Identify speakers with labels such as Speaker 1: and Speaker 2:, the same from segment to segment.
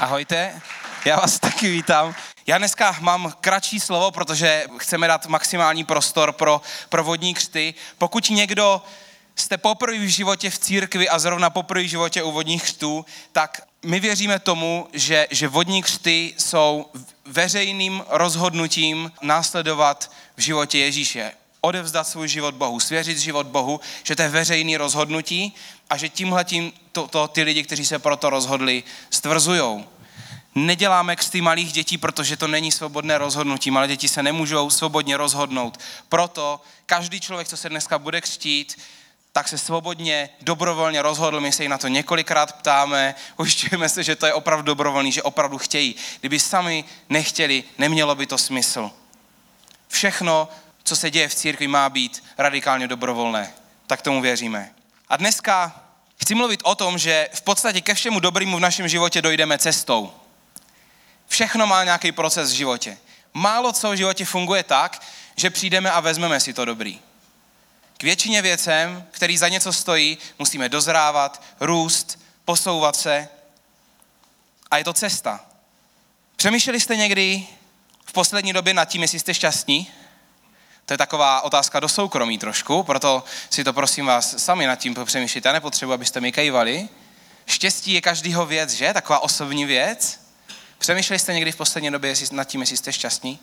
Speaker 1: Ahojte, já vás taky vítám. Já dneska mám kratší slovo, protože chceme dát maximální prostor pro, pro vodní křty. Pokud někdo jste poprvé v životě v církvi a zrovna poprvé v životě u vodních křtů, tak my věříme tomu, že, že vodní křty jsou veřejným rozhodnutím následovat v životě Ježíše. Odevzdat svůj život Bohu, svěřit život Bohu, že to je veřejný rozhodnutí a že tímhletím to, to ty lidi, kteří se proto rozhodli, stvrzují. Neděláme křty malých dětí, protože to není svobodné rozhodnutí. Malé děti se nemůžou svobodně rozhodnout. Proto každý člověk, co se dneska bude křtít, tak se svobodně, dobrovolně rozhodl. My se jich na to několikrát ptáme, ujišťujeme se, že to je opravdu dobrovolný, že opravdu chtějí. Kdyby sami nechtěli, nemělo by to smysl. Všechno, co se děje v církvi, má být radikálně dobrovolné. Tak tomu věříme. A dneska chci mluvit o tom, že v podstatě ke všemu dobrému v našem životě dojdeme cestou. Všechno má nějaký proces v životě. Málo co v životě funguje tak, že přijdeme a vezmeme si to dobrý. K většině věcem, který za něco stojí, musíme dozrávat, růst, posouvat se. A je to cesta. Přemýšleli jste někdy v poslední době nad tím, jestli jste šťastní? To je taková otázka do soukromí trošku, proto si to prosím vás sami nad tím přemýšlíte. Já nepotřebuji, abyste mi kejvali. Štěstí je každýho věc, že? Taková osobní věc. Přemýšleli jste někdy v poslední době nad tím, jestli jste šťastní?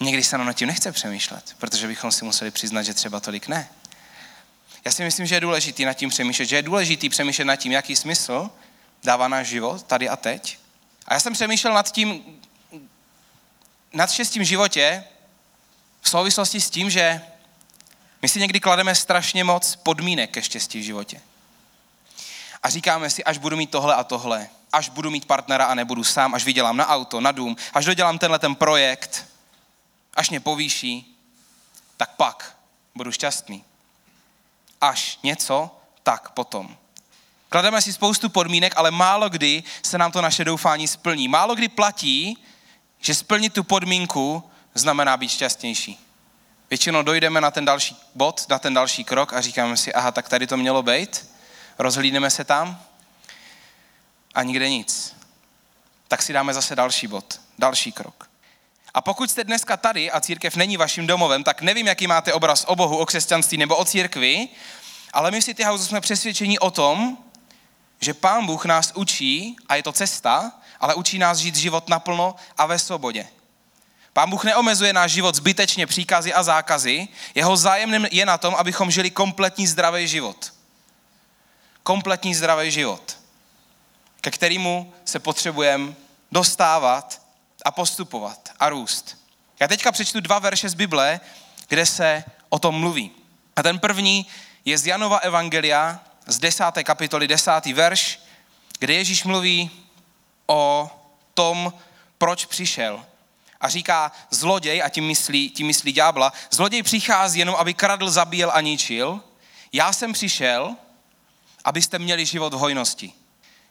Speaker 1: Někdy se nad tím nechce přemýšlet, protože bychom si museli přiznat, že třeba tolik ne. Já si myslím, že je důležitý nad tím přemýšlet, že je důležitý přemýšlet nad tím, jaký smysl dává náš život tady a teď. A já jsem přemýšlel nad tím, nad štěstím životě v souvislosti s tím, že my si někdy klademe strašně moc podmínek ke štěstí v životě. A říkáme si, až budu mít tohle a tohle, až budu mít partnera a nebudu sám, až vydělám na auto, na dům, až dodělám tenhle ten projekt, až mě povýší, tak pak budu šťastný. Až něco, tak potom. Klademe si spoustu podmínek, ale málo kdy se nám to naše doufání splní. Málo kdy platí, že splnit tu podmínku znamená být šťastnější. Většinou dojdeme na ten další bod, na ten další krok a říkáme si, aha, tak tady to mělo být, rozhlídneme se tam a nikde nic. Tak si dáme zase další bod, další krok. A pokud jste dneska tady a církev není vaším domovem, tak nevím, jaký máte obraz o Bohu, o křesťanství nebo o církvi, ale my v City House jsme přesvědčeni o tom, že Pán Bůh nás učí, a je to cesta, ale učí nás žít život naplno a ve svobodě. Pán Bůh neomezuje náš život zbytečně příkazy a zákazy, jeho zájemným je na tom, abychom žili kompletní zdravý život. Kompletní zdravý život, ke kterému se potřebujeme dostávat a postupovat a růst. Já teďka přečtu dva verše z Bible, kde se o tom mluví. A ten první je z Janova Evangelia z desáté kapitoly, desátý verš, kde Ježíš mluví o tom, proč přišel. A říká, zloděj, a tím myslí, tím myslí ďábla, zloděj přichází jenom, aby kradl, zabíjel a ničil. Já jsem přišel, abyste měli život v hojnosti.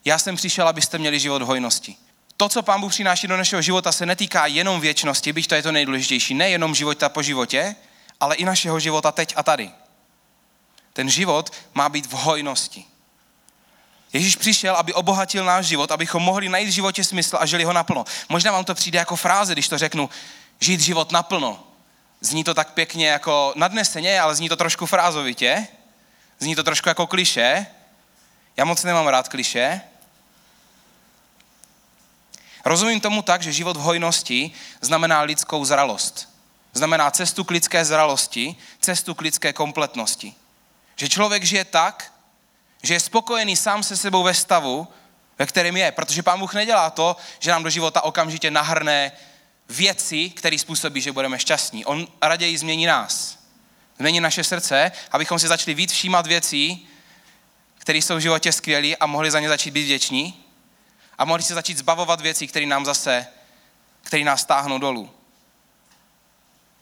Speaker 1: Já jsem přišel, abyste měli život v hojnosti to, co Pán Bůh přináší do našeho života, se netýká jenom věčnosti, byť to je to nejdůležitější, nejenom života po životě, ale i našeho života teď a tady. Ten život má být v hojnosti. Ježíš přišel, aby obohatil náš život, abychom mohli najít v životě smysl a žili ho naplno. Možná vám to přijde jako fráze, když to řeknu, žít život naplno. Zní to tak pěkně jako nadneseně, ale zní to trošku frázovitě. Zní to trošku jako kliše. Já moc nemám rád kliše, Rozumím tomu tak, že život v hojnosti znamená lidskou zralost. Znamená cestu k lidské zralosti, cestu k lidské kompletnosti. Že člověk žije tak, že je spokojený sám se sebou ve stavu, ve kterém je. Protože Pán Bůh nedělá to, že nám do života okamžitě nahrne věci, které způsobí, že budeme šťastní. On raději změní nás. Změní naše srdce, abychom si začali víc všímat věcí, které jsou v životě skvělé a mohli za ně začít být vděční a mohli se začít zbavovat věcí, které nám zase, které nás stáhnou dolů.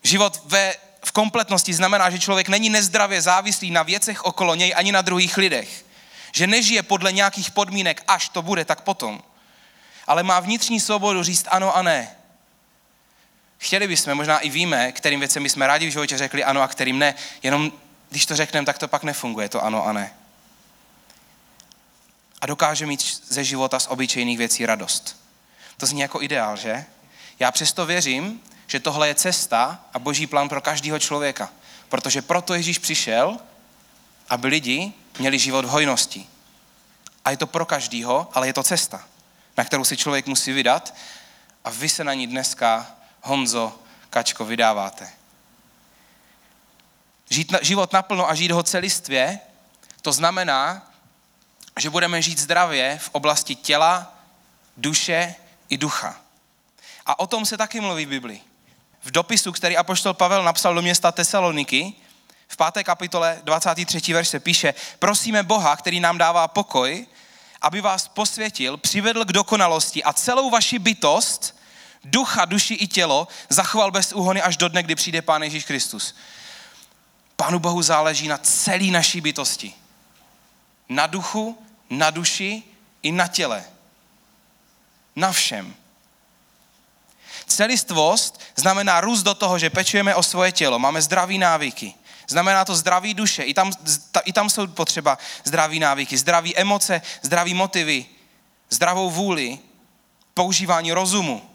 Speaker 1: Život ve, v kompletnosti znamená, že člověk není nezdravě závislý na věcech okolo něj ani na druhých lidech. Že nežije podle nějakých podmínek, až to bude, tak potom. Ale má vnitřní svobodu říct ano a ne. Chtěli bychom, možná i víme, kterým věcem jsme rádi v životě řekli ano a kterým ne, jenom když to řekneme, tak to pak nefunguje, to ano a ne. a dokáže mít ze života z obyčejných věcí radost. To zní jako ideál, že? Já přesto věřím, že tohle je cesta a boží plán pro každého člověka. Protože proto Ježíš přišel, aby lidi měli život v hojnosti. A je to pro každýho, ale je to cesta, na kterou si člověk musí vydat a vy se na ní dneska, Honzo, Kačko, vydáváte. Žít na, život naplno a žít ho celistvě, to znamená, že budeme žít zdravě v oblasti těla, duše i ducha. A o tom se taky mluví v Biblii. V dopisu, který apoštol Pavel napsal do města Tesaloniky, v páté kapitole 23. verš se píše, prosíme Boha, který nám dává pokoj, aby vás posvětil, přivedl k dokonalosti a celou vaši bytost, ducha, duši i tělo, zachoval bez úhony až do dne, kdy přijde Pán Ježíš Kristus. Pánu Bohu záleží na celé naší bytosti. Na duchu, na duši i na těle. Na všem. Celistvost znamená růst do toho, že pečujeme o svoje tělo, máme zdraví návyky. Znamená to zdraví duše, i tam, i tam jsou potřeba zdraví návyky, zdraví emoce, zdraví motivy, zdravou vůli, používání rozumu.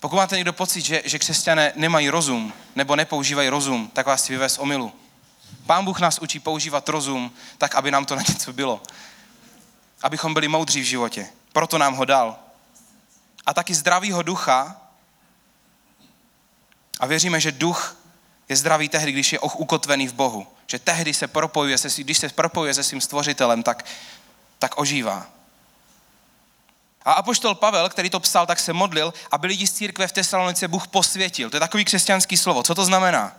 Speaker 1: Pokud máte někdo pocit, že, že křesťané nemají rozum nebo nepoužívají rozum, tak vás si vyvez omilu. Pán Bůh nás učí používat rozum tak, aby nám to na něco bylo. Abychom byli moudří v životě. Proto nám ho dal. A taky zdravýho ducha. A věříme, že duch je zdravý tehdy, když je ukotvený v Bohu. Že tehdy se propojuje, se, když se propojuje se svým stvořitelem, tak, tak ožívá. A apoštol Pavel, který to psal, tak se modlil, aby lidi z církve v Tesalonice Bůh posvětil. To je takový křesťanský slovo. Co to znamená?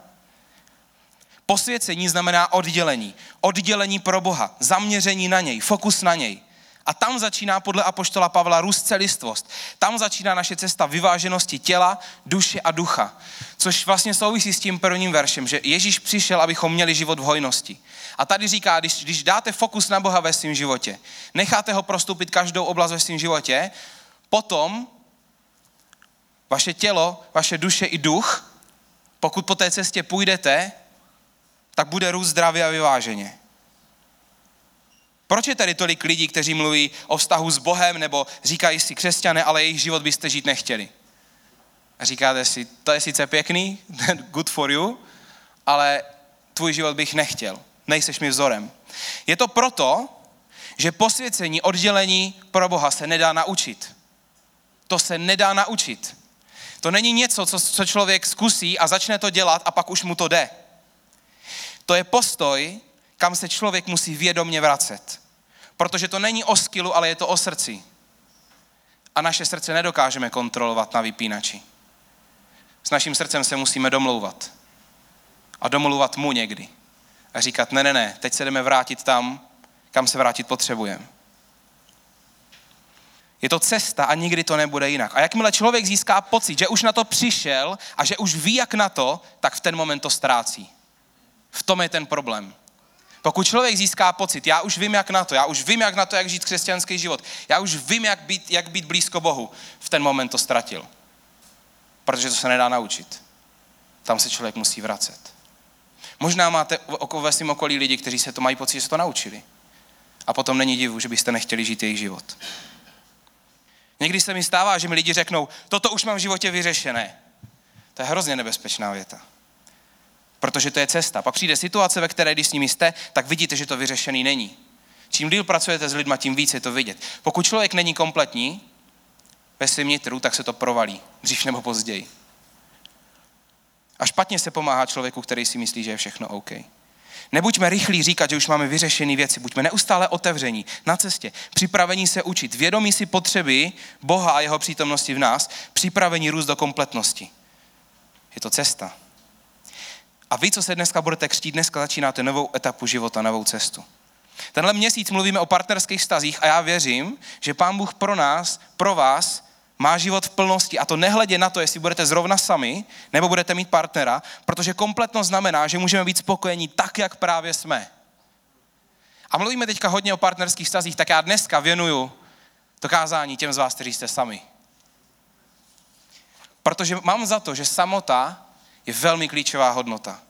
Speaker 1: Posvěcení znamená oddělení. Oddělení pro Boha, zaměření na něj, fokus na něj. A tam začíná podle apoštola Pavla růst celistvost. Tam začíná naše cesta vyváženosti těla, duše a ducha. Což vlastně souvisí s tím prvním veršem, že Ježíš přišel, abychom měli život v hojnosti. A tady říká, když, když dáte fokus na Boha ve svém životě, necháte ho prostupit každou oblast ve svém životě, potom vaše tělo, vaše duše i duch, pokud po té cestě půjdete, tak bude růst zdravě a vyváženě. Proč je tady tolik lidí, kteří mluví o vztahu s Bohem nebo říkají si křesťané, ale jejich život byste žít nechtěli? A říkáte si, to je sice pěkný, good for you, ale tvůj život bych nechtěl. Nejseš mi vzorem. Je to proto, že posvěcení, oddělení pro Boha se nedá naučit. To se nedá naučit. To není něco, co, co člověk zkusí a začne to dělat a pak už mu to jde. To je postoj, kam se člověk musí vědomně vracet. Protože to není o skillu, ale je to o srdci. A naše srdce nedokážeme kontrolovat na vypínači. S naším srdcem se musíme domlouvat. A domlouvat mu někdy. A říkat, ne, ne, ne, teď se jdeme vrátit tam, kam se vrátit potřebujeme. Je to cesta a nikdy to nebude jinak. A jakmile člověk získá pocit, že už na to přišel a že už ví, jak na to, tak v ten moment to ztrácí. V tom je ten problém. Pokud člověk získá pocit, já už vím, jak na to, já už vím, jak na to, jak žít křesťanský život, já už vím, jak být, jak být blízko Bohu, v ten moment to ztratil. Protože to se nedá naučit. Tam se člověk musí vracet. Možná máte ve svém okolí lidi, kteří se to mají pocit, že se to naučili. A potom není divu, že byste nechtěli žít jejich život. Někdy se mi stává, že mi lidi řeknou, toto už mám v životě vyřešené. To je hrozně nebezpečná věta protože to je cesta. Pak přijde situace, ve které, když s nimi jste, tak vidíte, že to vyřešený není. Čím díl pracujete s lidma, tím víc je to vidět. Pokud člověk není kompletní ve svém nitru, tak se to provalí, dřív nebo později. A špatně se pomáhá člověku, který si myslí, že je všechno OK. Nebuďme rychlí říkat, že už máme vyřešené věci. Buďme neustále otevření, na cestě, připravení se učit, vědomí si potřeby Boha a jeho přítomnosti v nás, připravení růst do kompletnosti. Je to cesta. A vy, co se dneska budete křtít, dneska začínáte novou etapu života, novou cestu. Tenhle měsíc mluvíme o partnerských stazích a já věřím, že Pán Bůh pro nás, pro vás má život v plnosti a to nehledě na to, jestli budete zrovna sami nebo budete mít partnera, protože kompletnost znamená, že můžeme být spokojení tak, jak právě jsme. A mluvíme teďka hodně o partnerských stazích, tak já dneska věnuju to kázání těm z vás, kteří jste sami. Protože mám za to, že samota je velmi klíčová hodnota.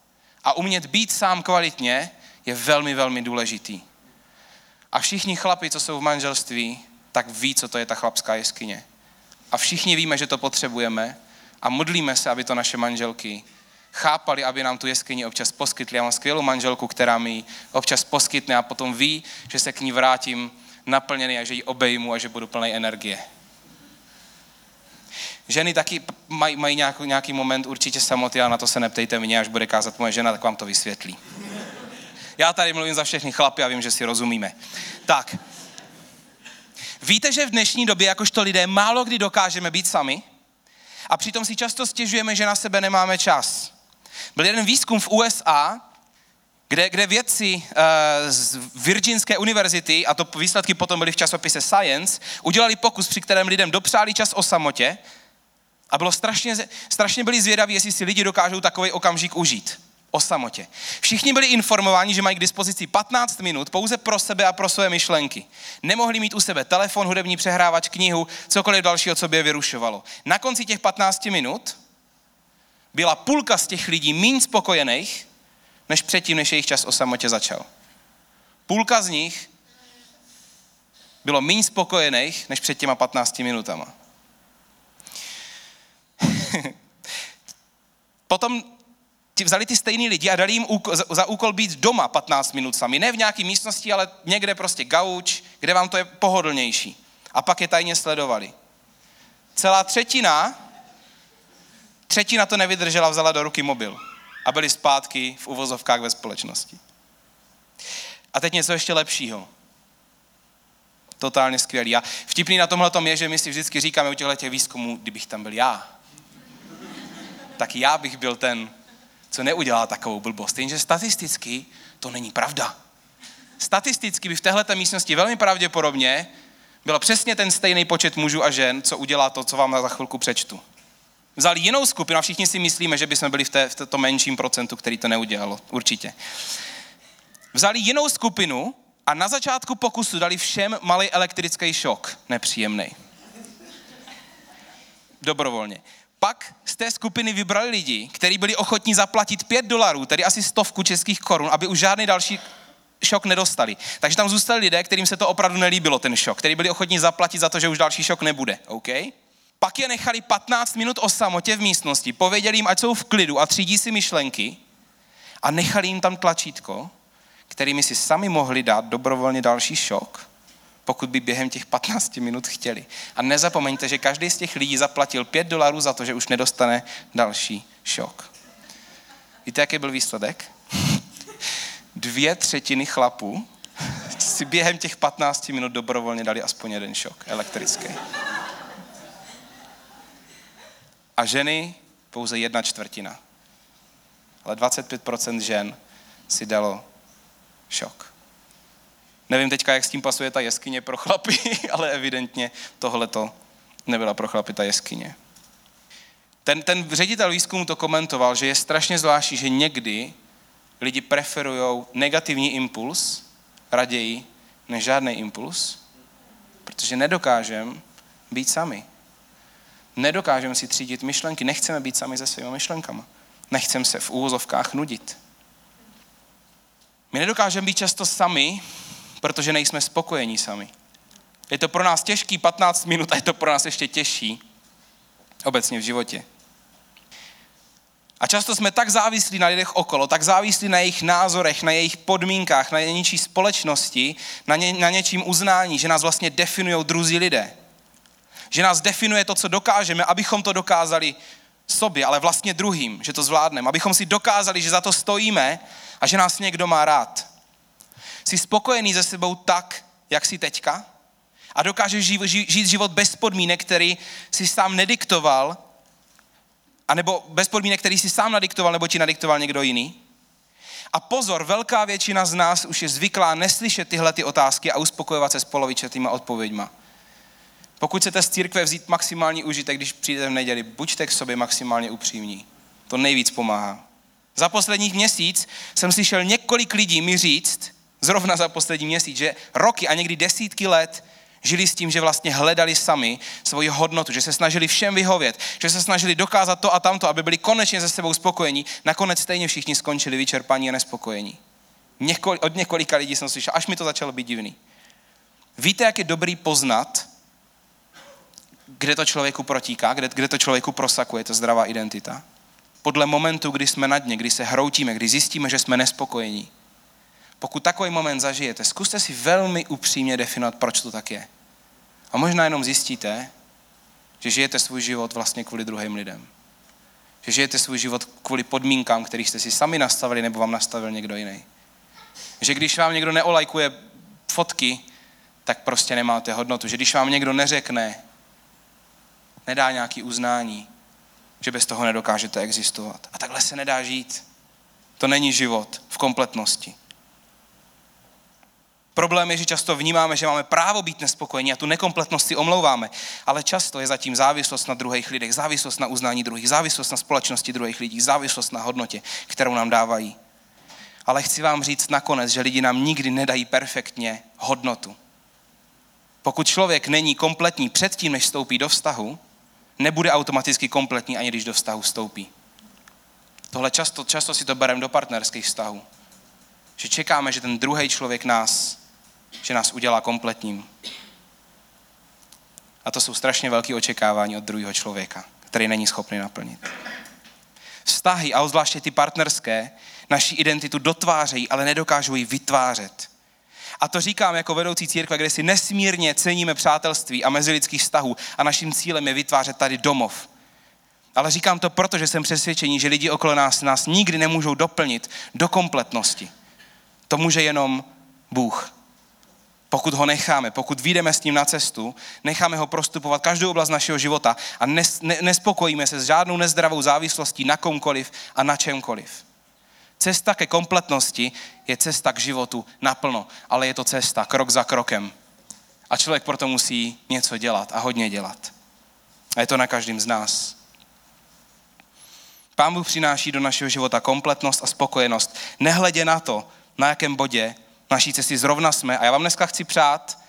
Speaker 1: A umět být sám kvalitně je velmi, velmi důležitý. A všichni chlapi, co jsou v manželství, tak ví, co to je ta chlapská jeskyně. A všichni víme, že to potřebujeme a modlíme se, aby to naše manželky chápali, aby nám tu jeskyni občas poskytli. Já mám skvělou manželku, která mi občas poskytne a potom ví, že se k ní vrátím naplněný a že ji obejmu a že budu plný energie. Ženy taky mají, mají nějaký, nějaký moment určitě samoty, ale na to se neptejte mě, až bude kázat moje žena, tak vám to vysvětlí. Já tady mluvím za všechny chlapy a vím, že si rozumíme. Tak. Víte, že v dnešní době, jakožto lidé, málo kdy dokážeme být sami a přitom si často stěžujeme, že na sebe nemáme čas. Byl jeden výzkum v USA, kde, kde vědci uh, z Virginské univerzity, a to výsledky potom byly v časopise Science, udělali pokus, při kterém lidem dopřáli čas o samotě a bylo strašně, strašně byli zvědaví, jestli si lidi dokážou takový okamžik užít o samotě. Všichni byli informováni, že mají k dispozici 15 minut pouze pro sebe a pro své myšlenky. Nemohli mít u sebe telefon, hudební přehrávač, knihu, cokoliv dalšího, co by je vyrušovalo. Na konci těch 15 minut byla půlka z těch lidí méně spokojených, než předtím, než jejich čas o samotě začal. Půlka z nich bylo méně spokojených, než před těma 15 minutama. Potom ti vzali ty stejný lidi a dali jim za úkol být doma 15 minut sami. Ne v nějaké místnosti, ale někde prostě gauč, kde vám to je pohodlnější. A pak je tajně sledovali. Celá třetina, třetina to nevydržela, vzala do ruky mobil. A byli zpátky v uvozovkách ve společnosti. A teď něco ještě lepšího. Totálně skvělý. A vtipný na tomhle je, že my si vždycky říkáme u těchto výzkumů, kdybych tam byl já, tak já bych byl ten, co neudělá takovou blbost. Jenže statisticky to není pravda. Statisticky by v téhle místnosti velmi pravděpodobně byl přesně ten stejný počet mužů a žen, co udělá to, co vám za chvilku přečtu. Vzali jinou skupinu a všichni si myslíme, že bychom byli v, té, v této menším procentu, který to neudělalo. Určitě. Vzali jinou skupinu a na začátku pokusu dali všem malý elektrický šok. Nepříjemný. Dobrovolně. Pak té skupiny vybrali lidi, kteří byli ochotní zaplatit 5 dolarů, tedy asi stovku českých korun, aby už žádný další šok nedostali. Takže tam zůstali lidé, kterým se to opravdu nelíbilo, ten šok, kteří byli ochotní zaplatit za to, že už další šok nebude. OK? Pak je nechali 15 minut o samotě v místnosti, pověděli jim, ať jsou v klidu a třídí si myšlenky a nechali jim tam tlačítko, kterými si sami mohli dát dobrovolně další šok pokud by během těch 15 minut chtěli. A nezapomeňte, že každý z těch lidí zaplatil 5 dolarů za to, že už nedostane další šok. Víte, jaký byl výsledek? Dvě třetiny chlapů si během těch 15 minut dobrovolně dali aspoň jeden šok elektrický. A ženy pouze jedna čtvrtina. Ale 25% žen si dalo šok. Nevím teďka, jak s tím pasuje ta jeskyně pro chlapy, ale evidentně tohle to nebyla pro chlapy ta jeskyně. Ten, ten ředitel výzkumu to komentoval, že je strašně zvláštní, že někdy lidi preferují negativní impuls raději než žádný impuls, protože nedokážeme být sami. Nedokážeme si třídit myšlenky, nechceme být sami se svými myšlenkama. Nechceme se v úvozovkách nudit. My nedokážeme být často sami, protože nejsme spokojení sami. Je to pro nás těžký 15 minut a je to pro nás ještě těžší obecně v životě. A často jsme tak závislí na lidech okolo, tak závislí na jejich názorech, na jejich podmínkách, na něčí společnosti, na, ně, na něčím uznání, že nás vlastně definují druzí lidé. Že nás definuje to, co dokážeme, abychom to dokázali sobě, ale vlastně druhým, že to zvládneme. Abychom si dokázali, že za to stojíme a že nás někdo má rád. Jsi spokojený se sebou tak, jak jsi teďka? A dokážeš žít život bez podmínek, který si sám nediktoval, anebo bez podmínek, který si sám nadiktoval, nebo ti nadiktoval někdo jiný? A pozor, velká většina z nás už je zvyklá neslyšet tyhle ty otázky a uspokojovat se s polovičatýma odpověďma. Pokud chcete z církve vzít maximální užitek, když přijdete v neděli, buďte k sobě maximálně upřímní. To nejvíc pomáhá. Za posledních měsíc jsem slyšel několik lidí mi říct, zrovna za poslední měsíc, že roky a někdy desítky let žili s tím, že vlastně hledali sami svoji hodnotu, že se snažili všem vyhovět, že se snažili dokázat to a tamto, aby byli konečně se sebou spokojení. Nakonec stejně všichni skončili vyčerpaní a nespokojení. Několik, od několika lidí jsem slyšel, až mi to začalo být divný. Víte, jak je dobrý poznat, kde to člověku protíká, kde, kde to člověku prosakuje, to zdravá identita? Podle momentu, kdy jsme na dně, kdy se hroutíme, kdy zjistíme, že jsme nespokojení. Pokud takový moment zažijete, zkuste si velmi upřímně definovat, proč to tak je. A možná jenom zjistíte, že žijete svůj život vlastně kvůli druhým lidem. Že žijete svůj život kvůli podmínkám, který jste si sami nastavili nebo vám nastavil někdo jiný. Že když vám někdo neolajkuje fotky, tak prostě nemáte hodnotu. Že když vám někdo neřekne, nedá nějaký uznání, že bez toho nedokážete existovat. A takhle se nedá žít. To není život v kompletnosti. Problém je, že často vnímáme, že máme právo být nespokojení a tu nekompletnost si omlouváme, ale často je zatím závislost na druhých lidech, závislost na uznání druhých, závislost na společnosti druhých lidí, závislost na hodnotě, kterou nám dávají. Ale chci vám říct nakonec, že lidi nám nikdy nedají perfektně hodnotu. Pokud člověk není kompletní předtím, než vstoupí do vztahu, nebude automaticky kompletní, ani když do vztahu vstoupí. Tohle často, často si to bereme do partnerských vztahů. Že čekáme, že ten druhý člověk nás, že nás udělá kompletním. A to jsou strašně velké očekávání od druhého člověka, který není schopný naplnit. Vztahy, a zvláště ty partnerské, naši identitu dotvářejí, ale nedokážou ji vytvářet. A to říkám jako vedoucí církve, kde si nesmírně ceníme přátelství a mezilidských vztahů a naším cílem je vytvářet tady domov. Ale říkám to proto, že jsem přesvědčený, že lidi okolo nás nás nikdy nemůžou doplnit do kompletnosti. To může jenom Bůh. Pokud ho necháme, pokud vyjdeme s ním na cestu, necháme ho prostupovat každou oblast našeho života a nes, ne, nespokojíme se s žádnou nezdravou závislostí na komkoliv a na čemkoliv. Cesta ke kompletnosti je cesta k životu naplno, ale je to cesta krok za krokem. A člověk proto musí něco dělat a hodně dělat. A je to na každém z nás. Pán Bůh přináší do našeho života kompletnost a spokojenost, nehledě na to, na jakém bodě naší cesty zrovna jsme. A já vám dneska chci přát,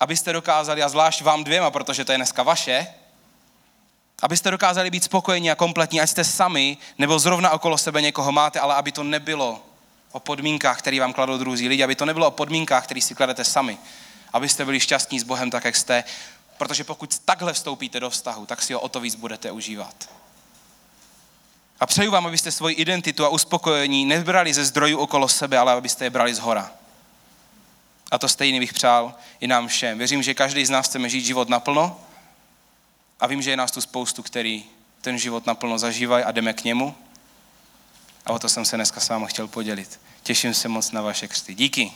Speaker 1: abyste dokázali, a zvlášť vám dvěma, protože to je dneska vaše, Abyste dokázali být spokojení a kompletní, ať jste sami, nebo zrovna okolo sebe někoho máte, ale aby to nebylo o podmínkách, které vám kladou druzí lidi, aby to nebylo o podmínkách, které si kladete sami. Abyste byli šťastní s Bohem tak, jak jste, protože pokud takhle vstoupíte do vztahu, tak si ho o to víc budete užívat. A přeju vám, abyste svoji identitu a uspokojení nebrali ze zdrojů okolo sebe, ale abyste je brali z hora. A to stejný bych přál i nám všem. Věřím, že každý z nás chceme žít život naplno, a vím, že je nás tu spoustu, který ten život naplno zažívají a jdeme k němu. A o to jsem se dneska s vámi chtěl podělit. Těším se moc na vaše křty. Díky.